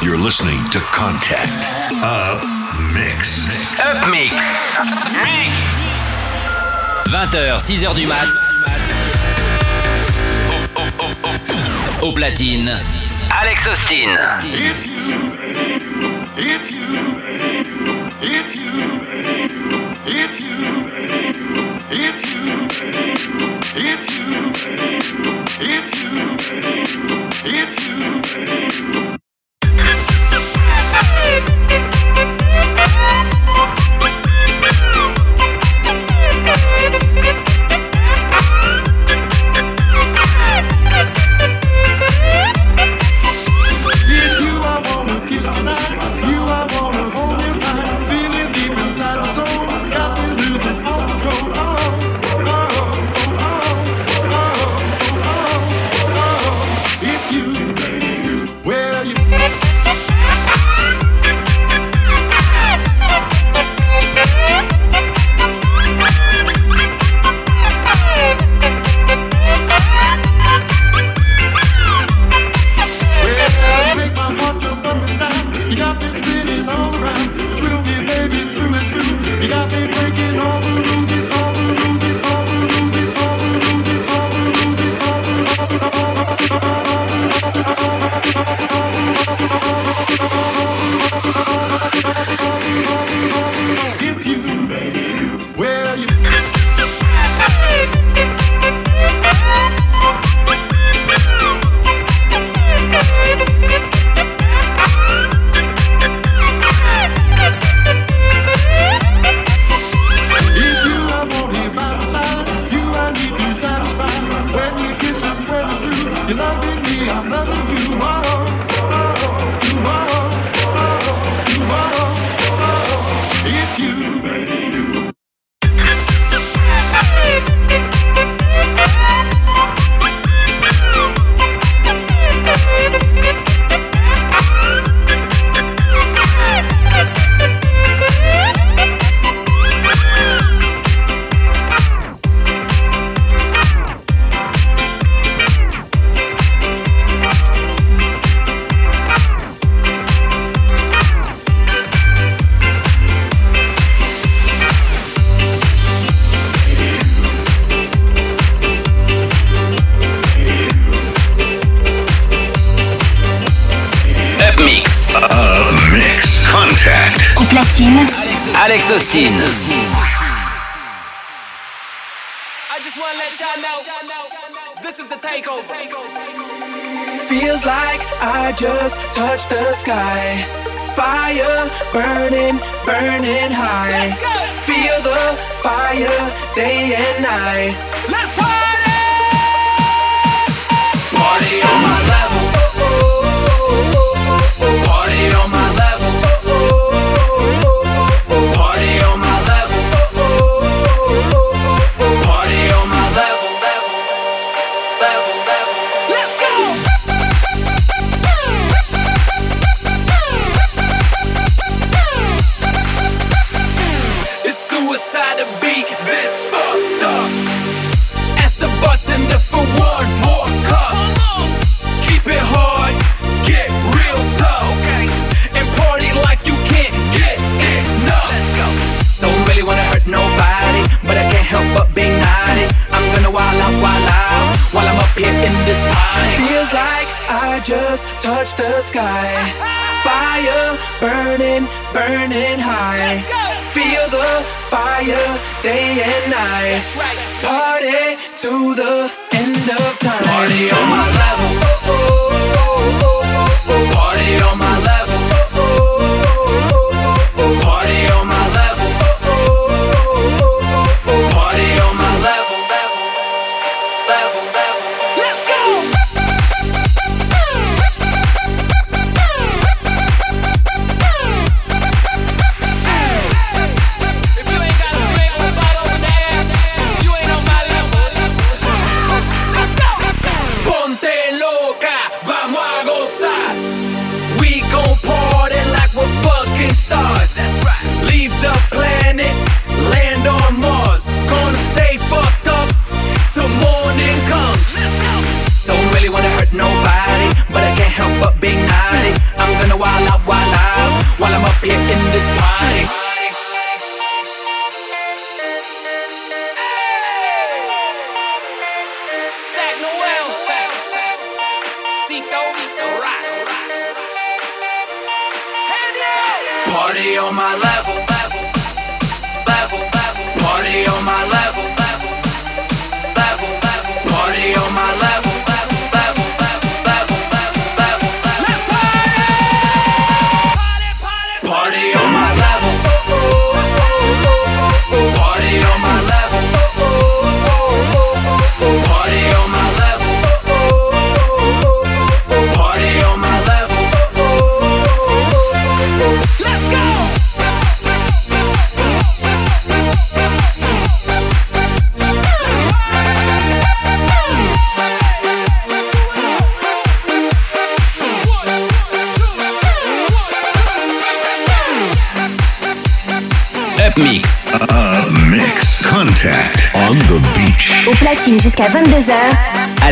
You're listening to Contact. Mix. Up Mix. 20h, 6h du mat. Au platine, Alex Austin. It's you.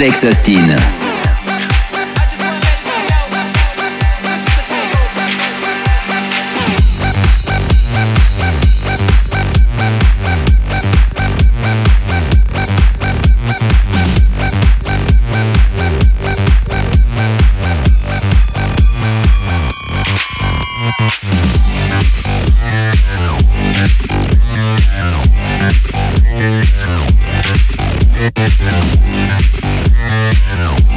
Alex Austin. Hell.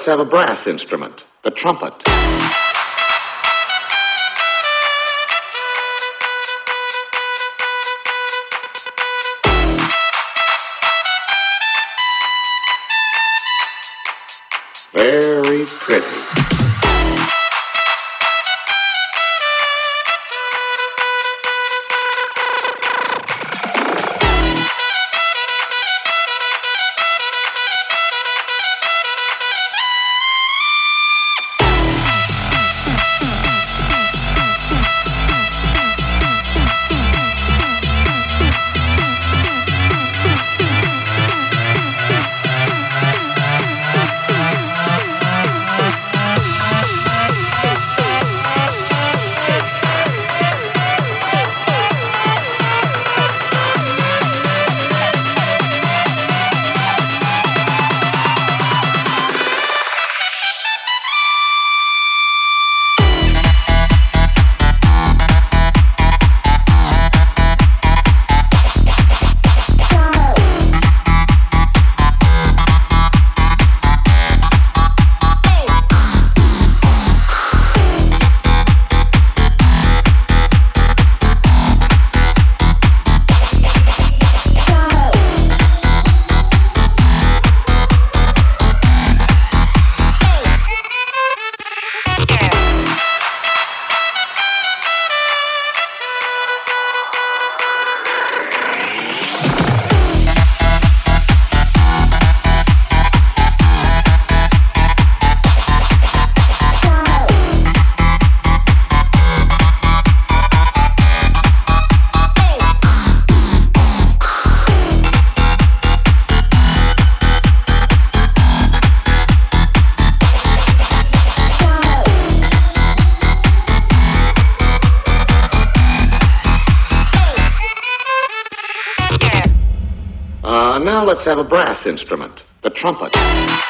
Let's have a brass instrument, the trumpet. let's have a brass instrument, the trumpet.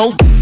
go.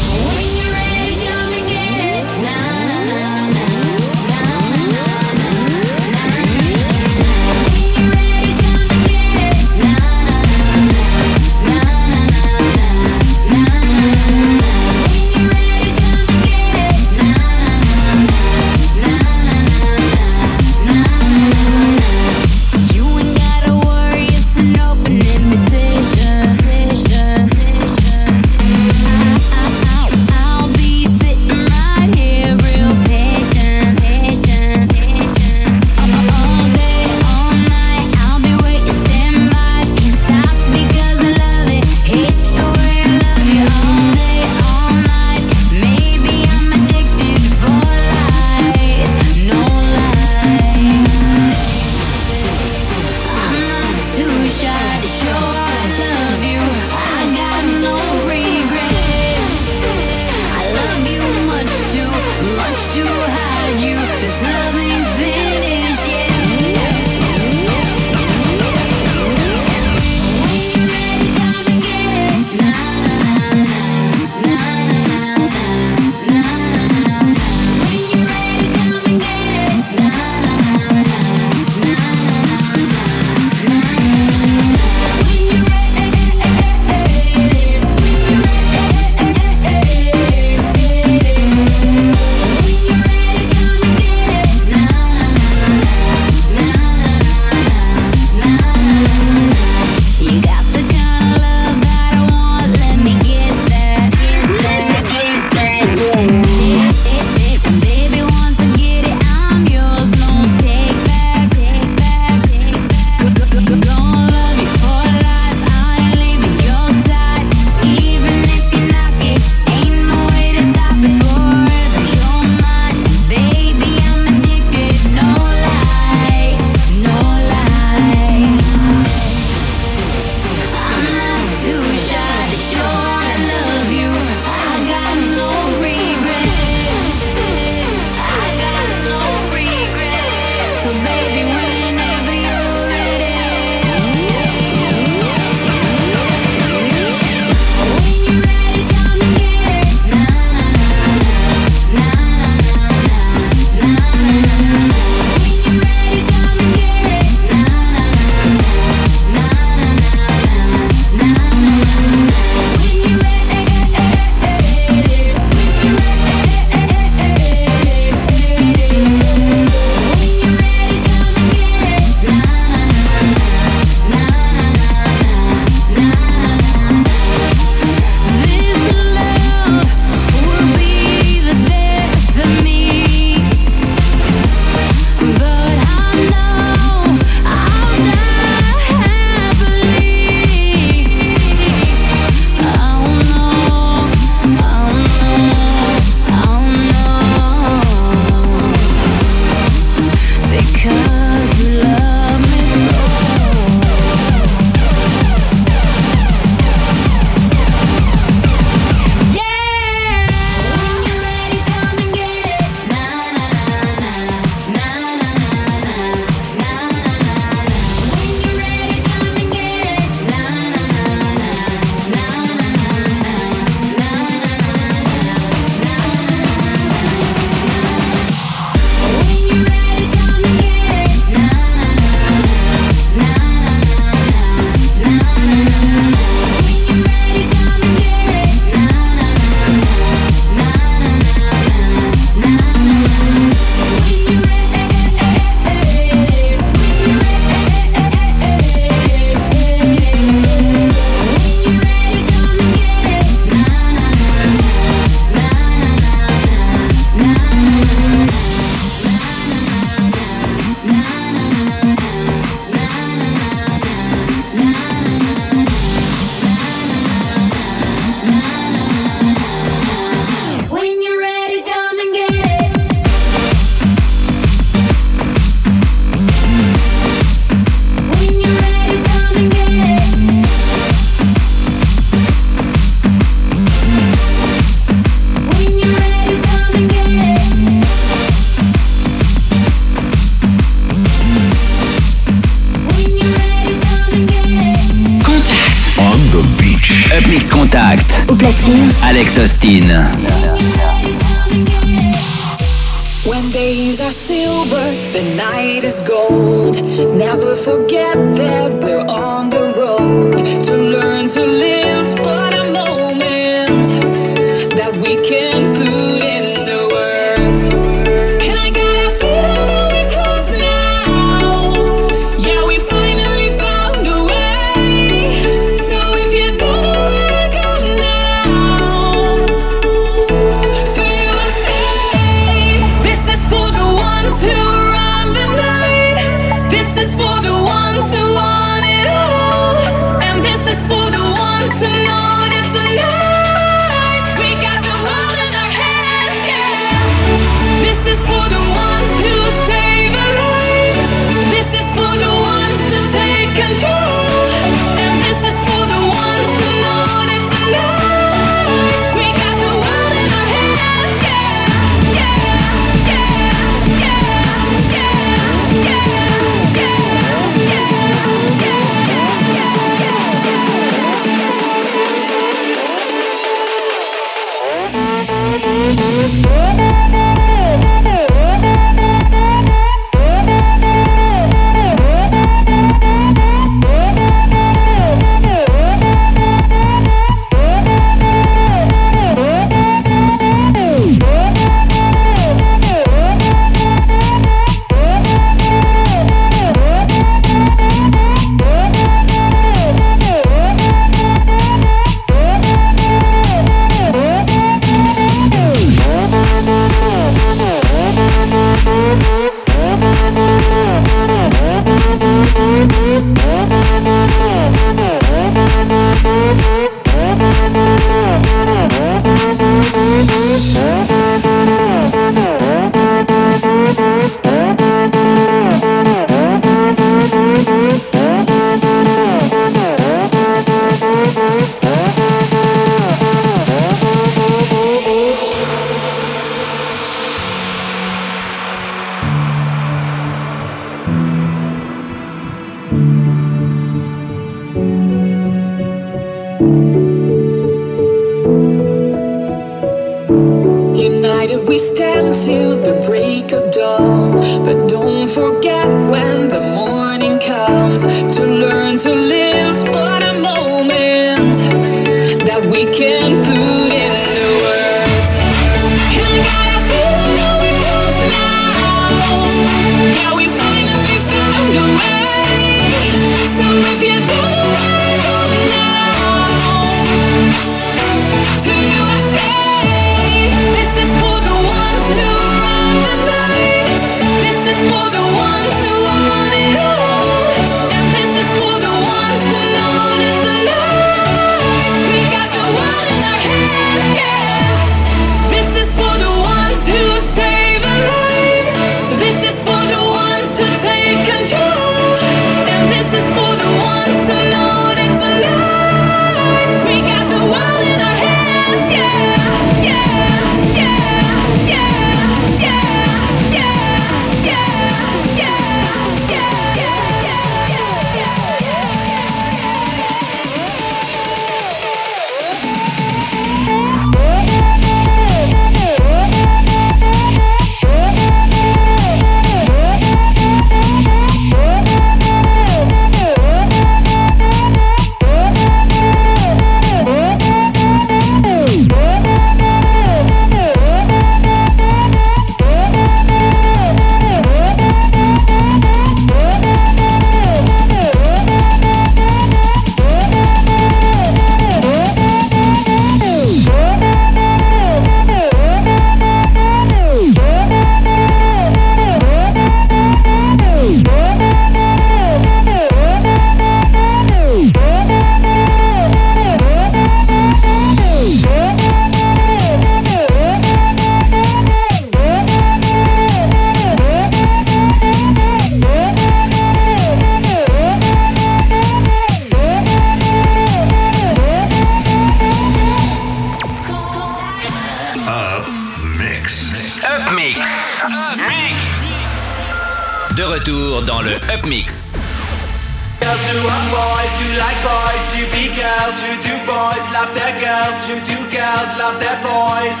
boys who like boys to be girls who do boys love their girls who do girls love their boys.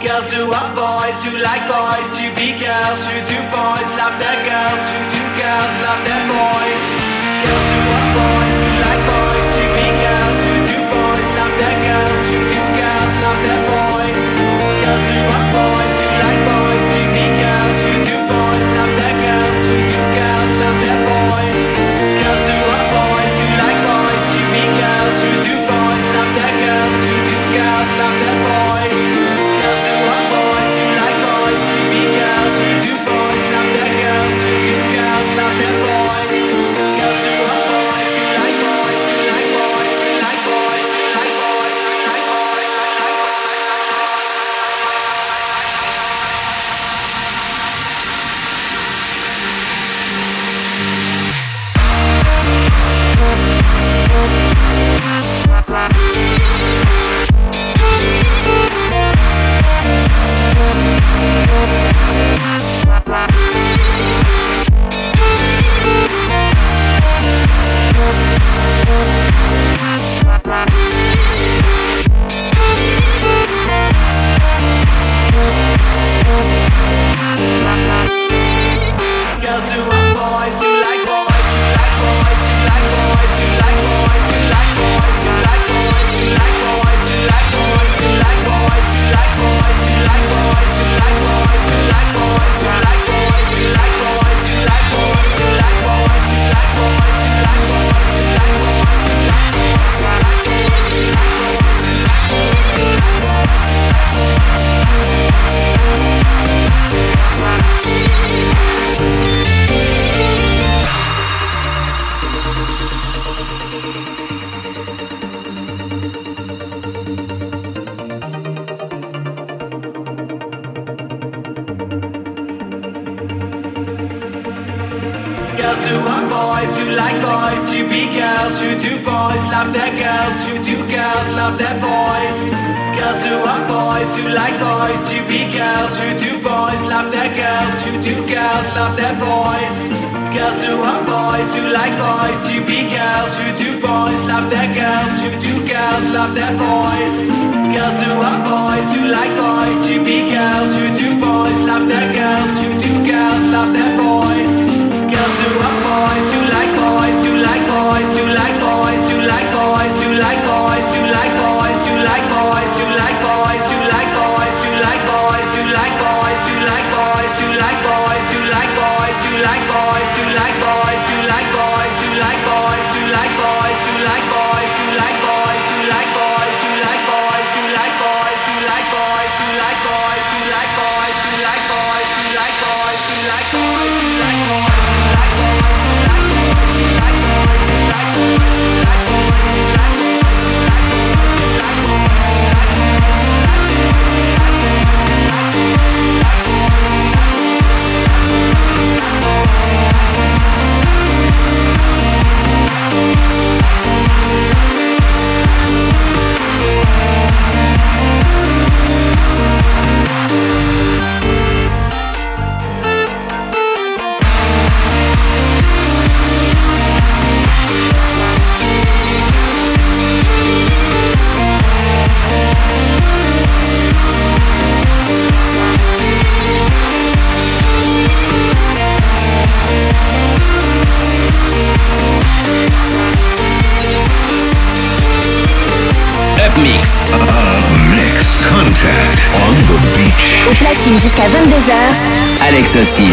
Girls who are boys who like boys to be girls who do boys love their girls who do girls love their boys. Girls who are boys who like boys to be girls who do boys love their girls who do girls love their boys. Girls who are boys who like boys to be girls who do boys love their girls who do girls love Jusqu'à 22h. Alex Austin.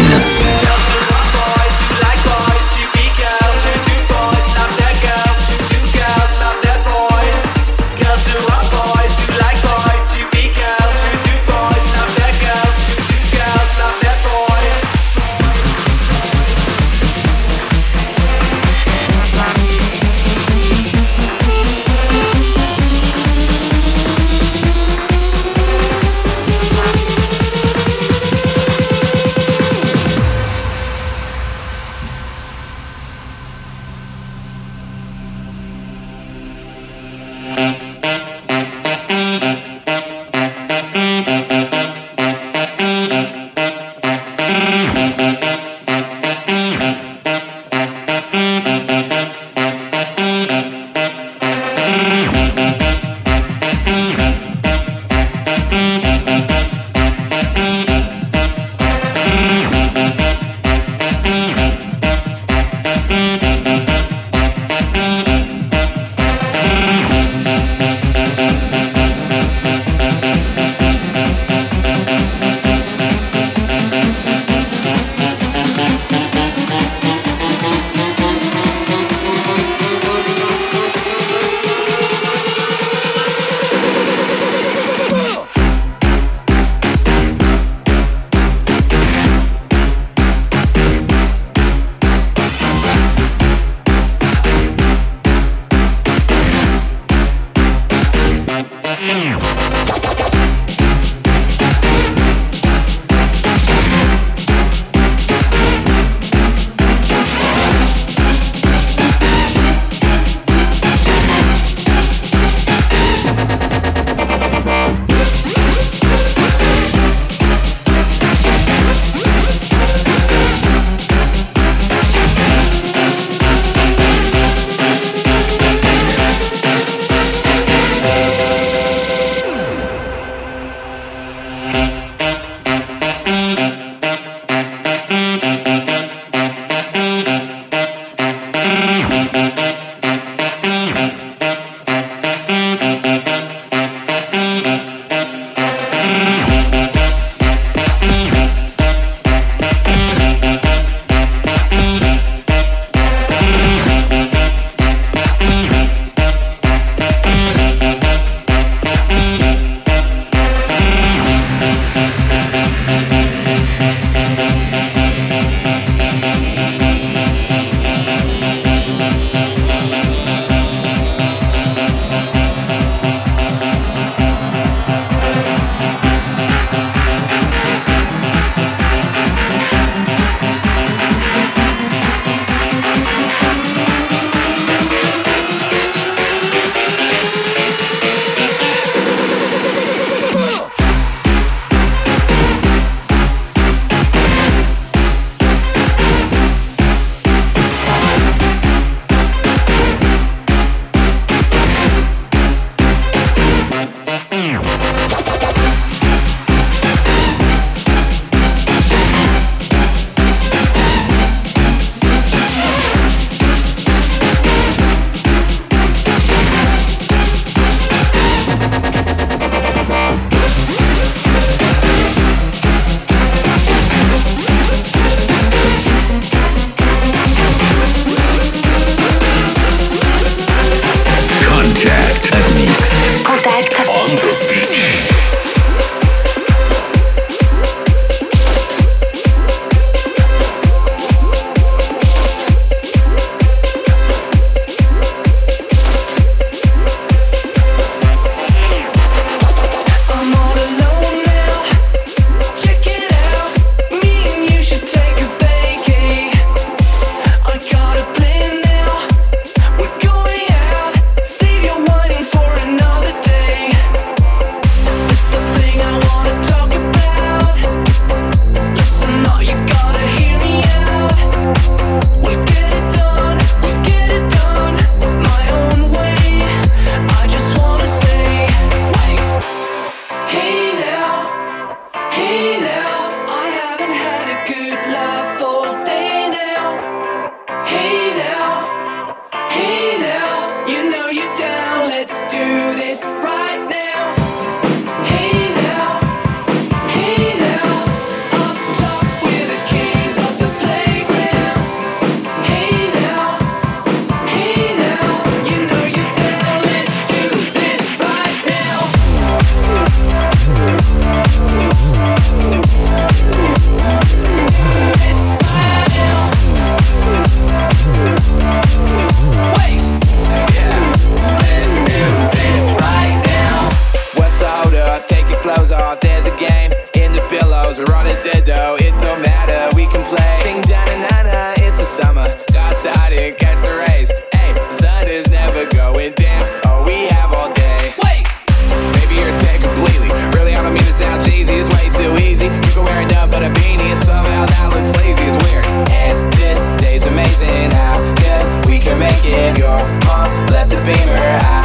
The beamer. I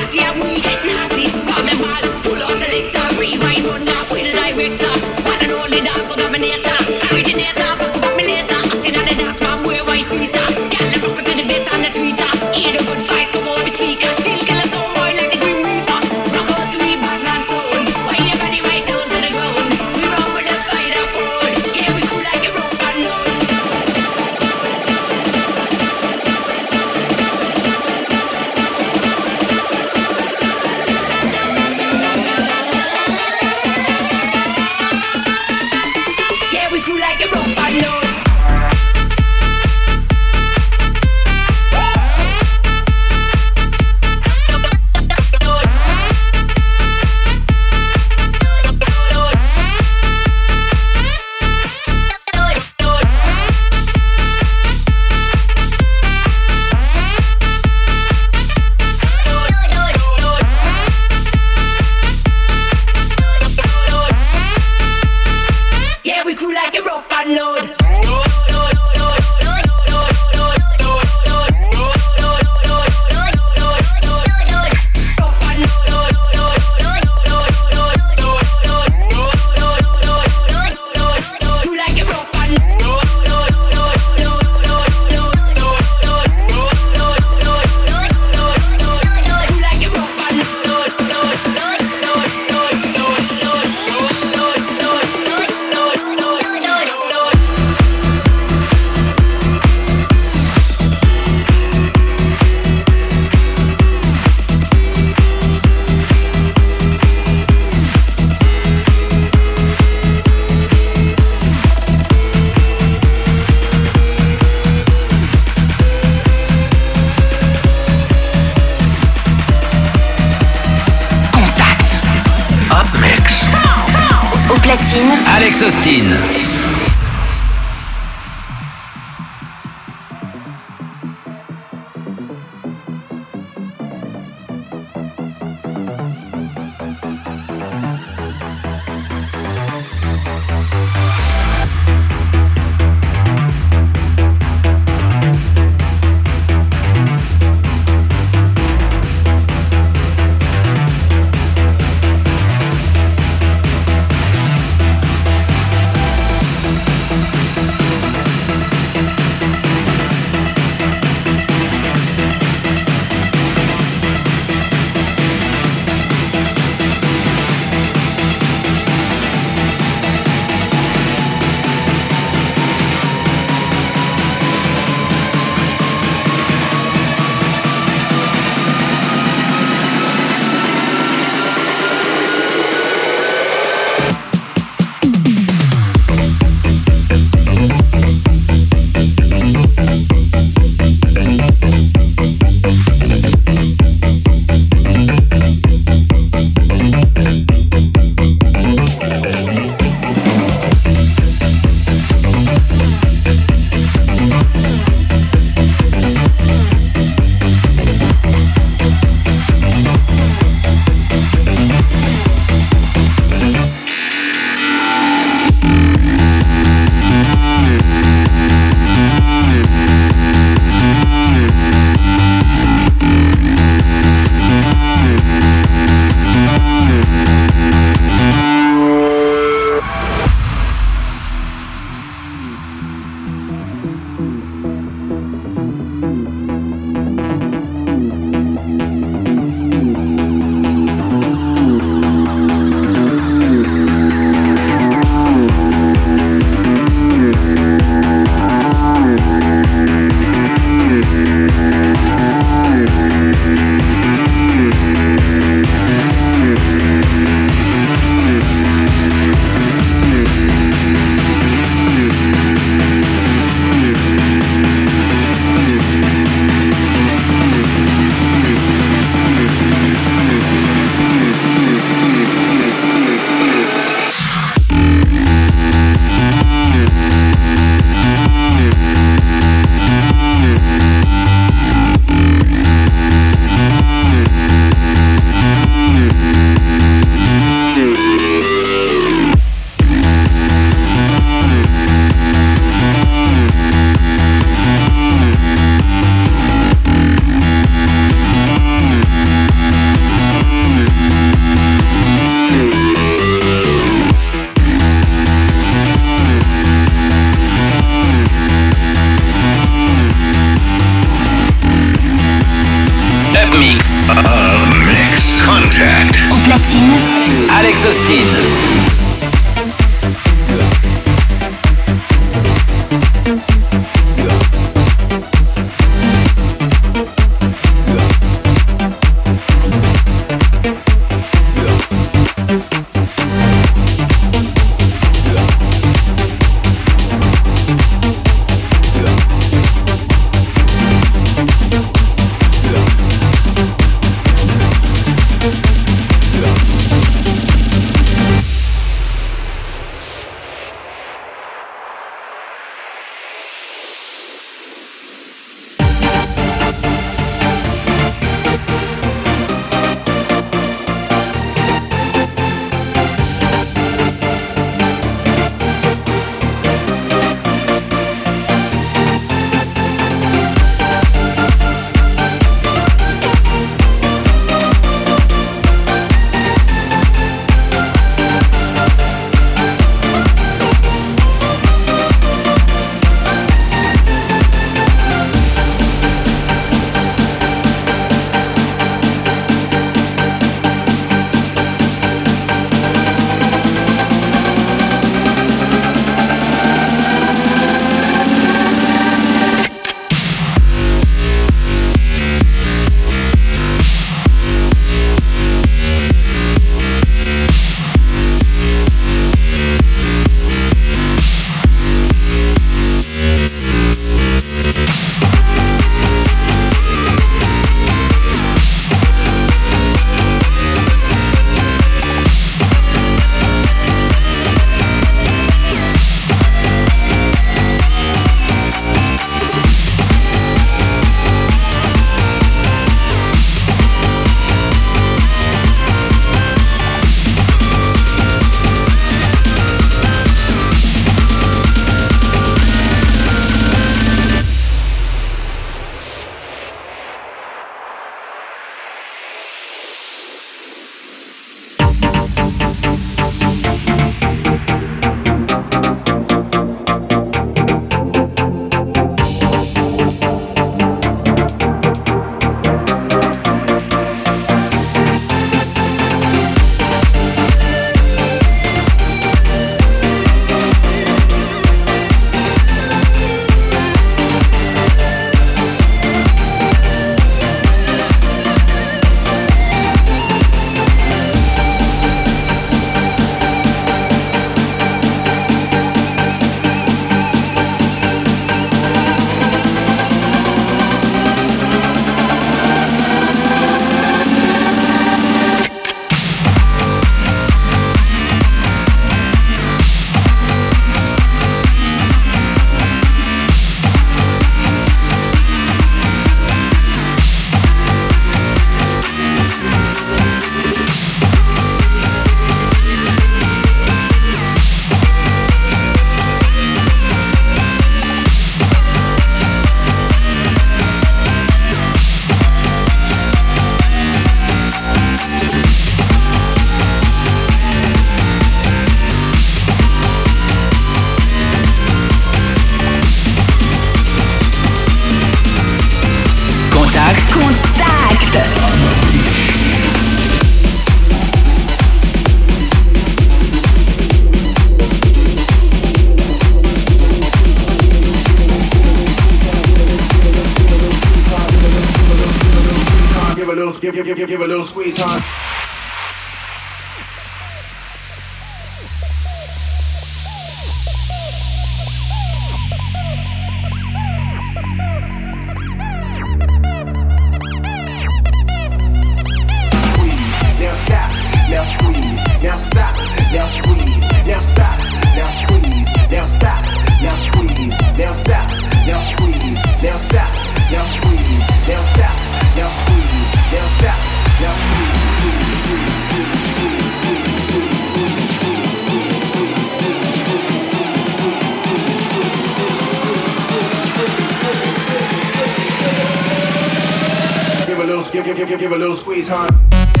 give a little squeeze, huh?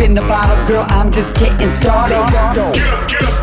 in a bottle, girl. I'm just getting started. Get up, get up.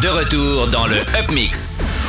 De retour dans le Upmix.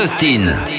Austin.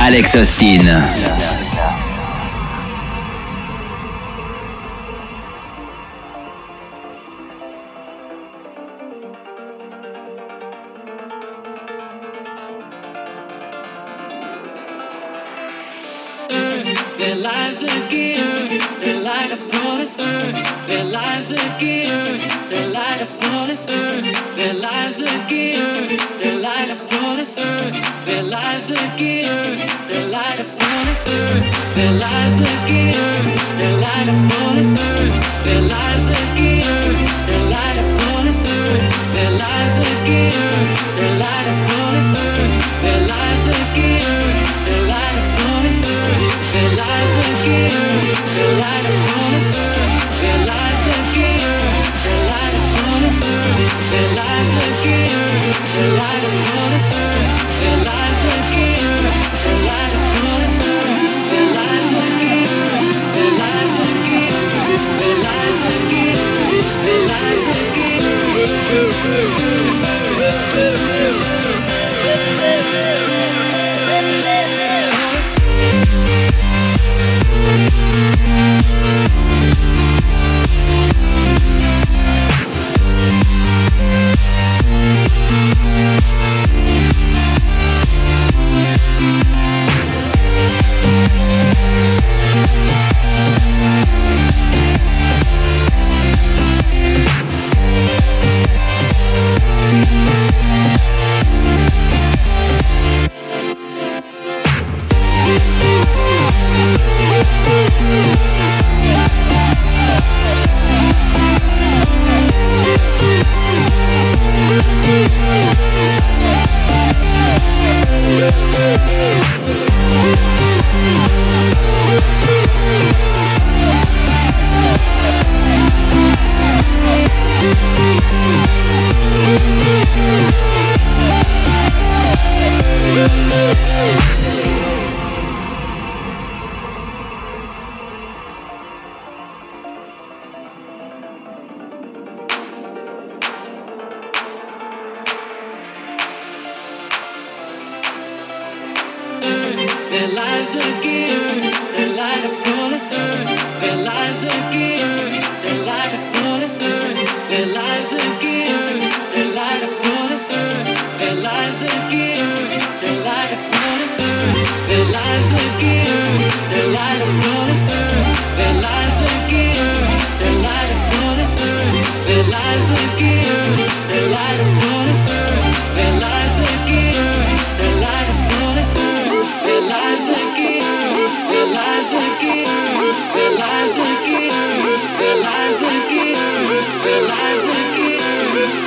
Alex Austin.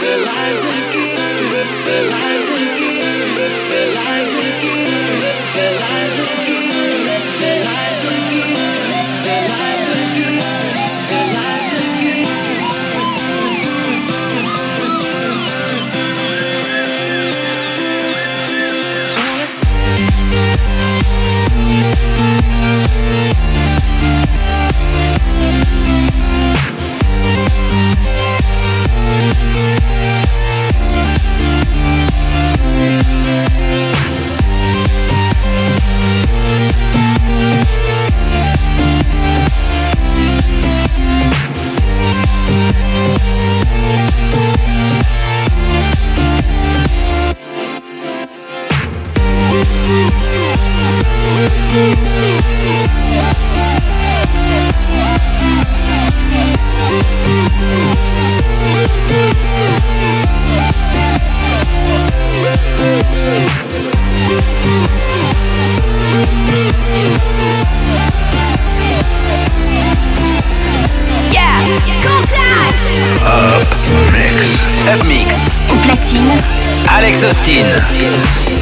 realize again. Thank Yeah.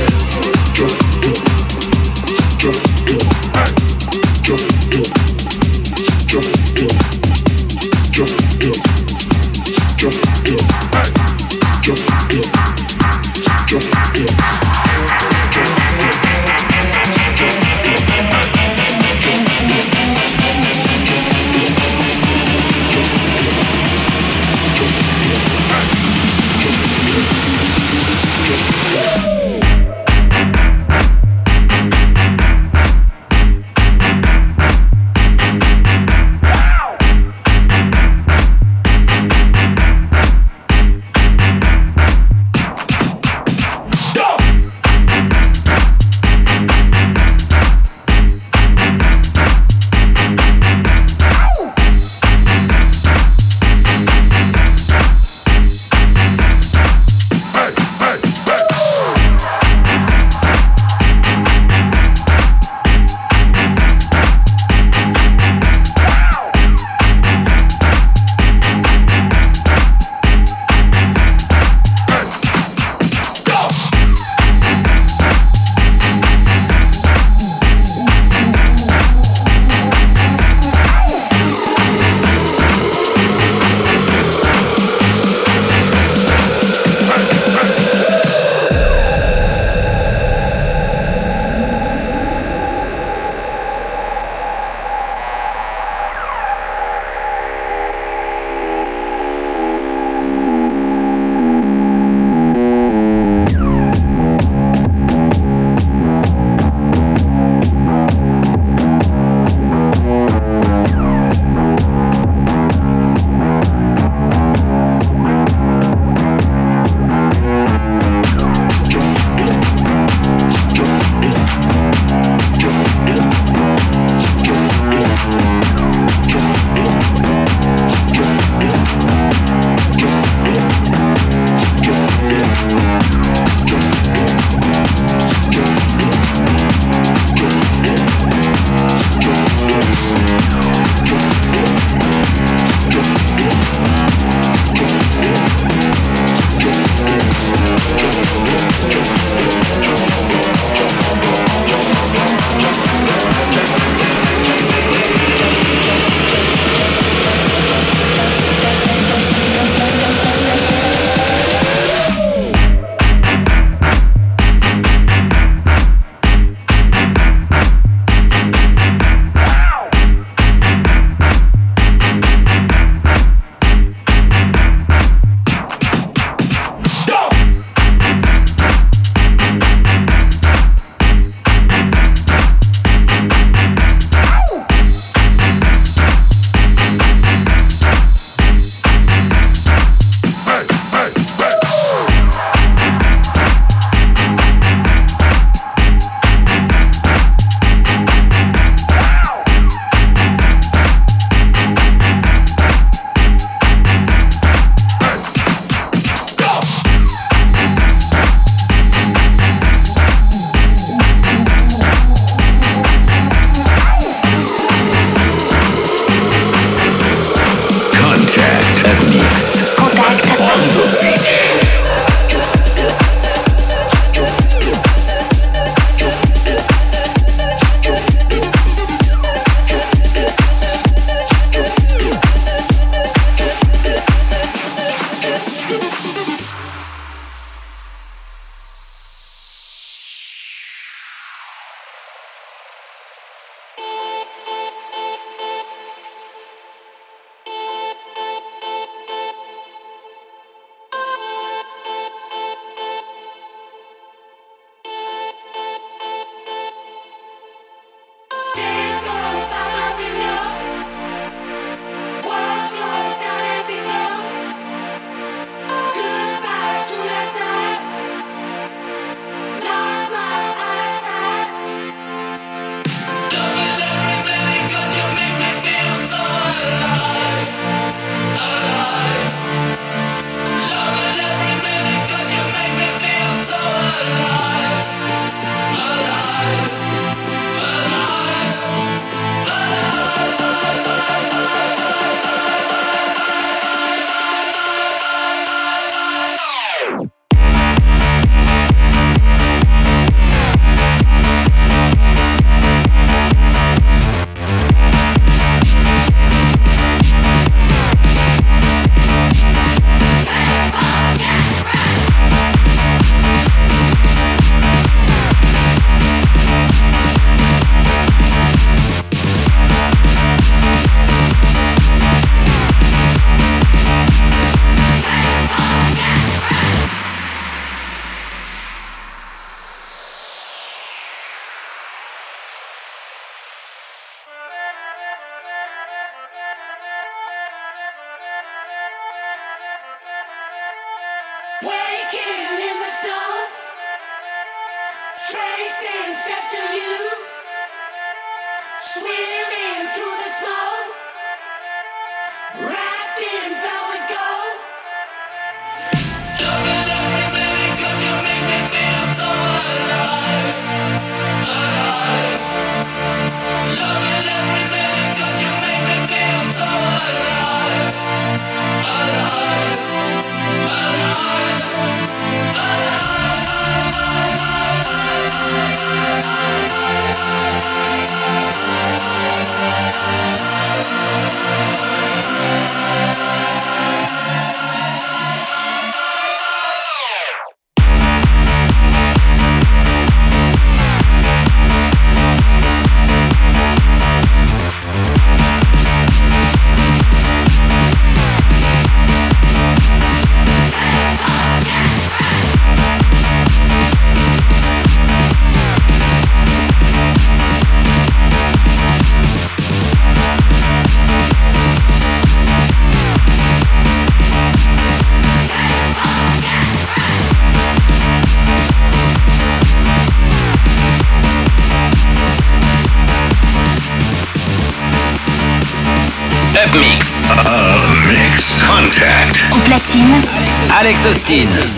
Alex Austin.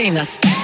Famous.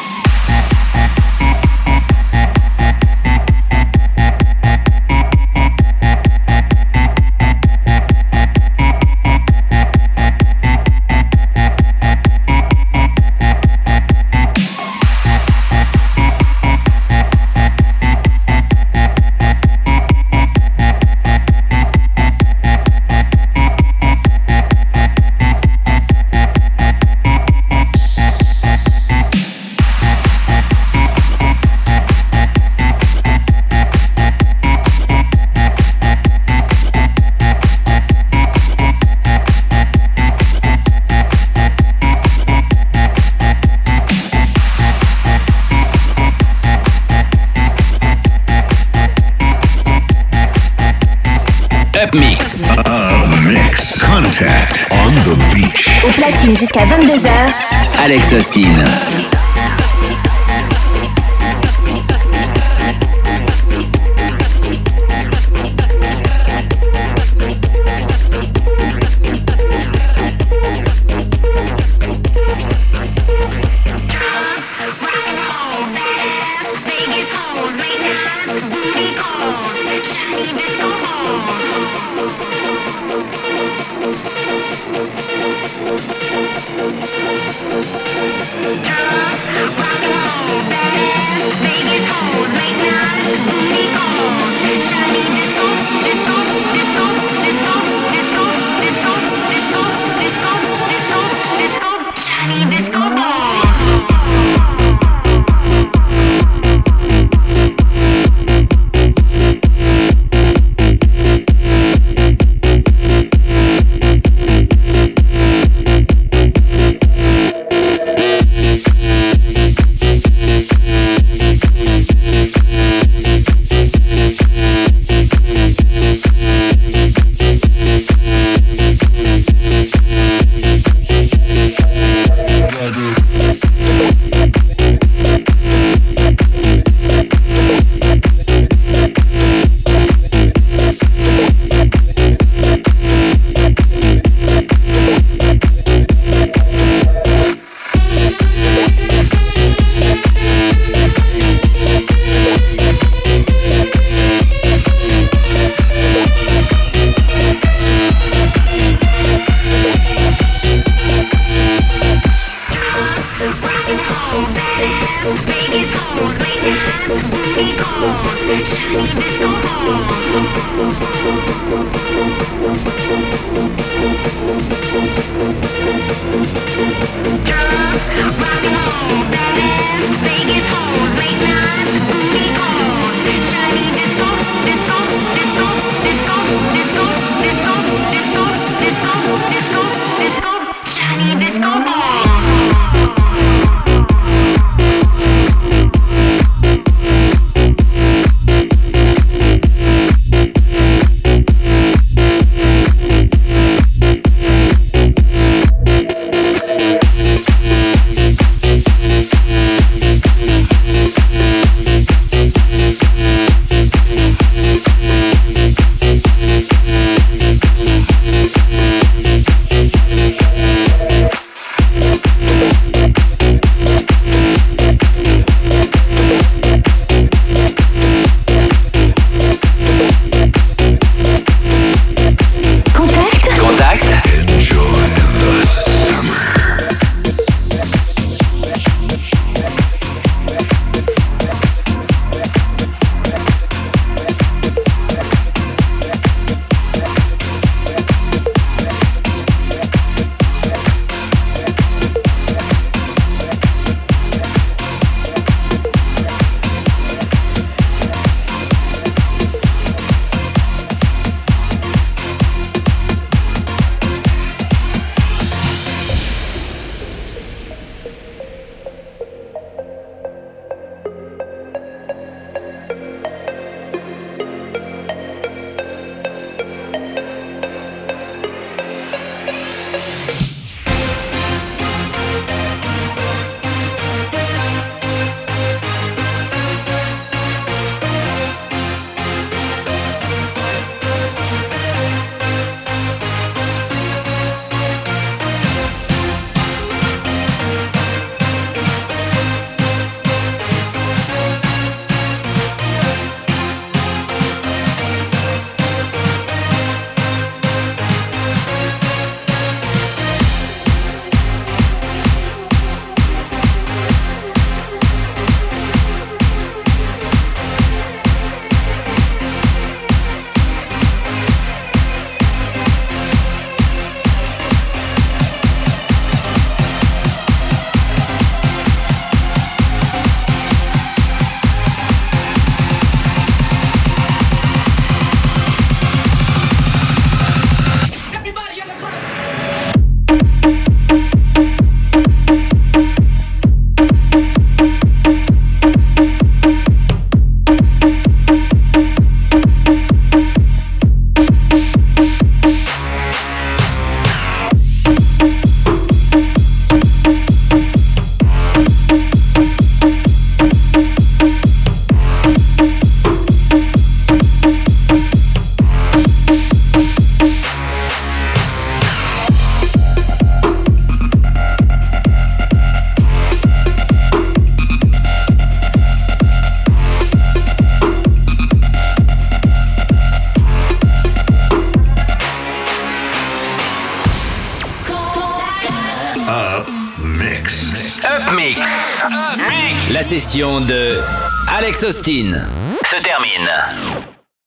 Alex Austin. Austin.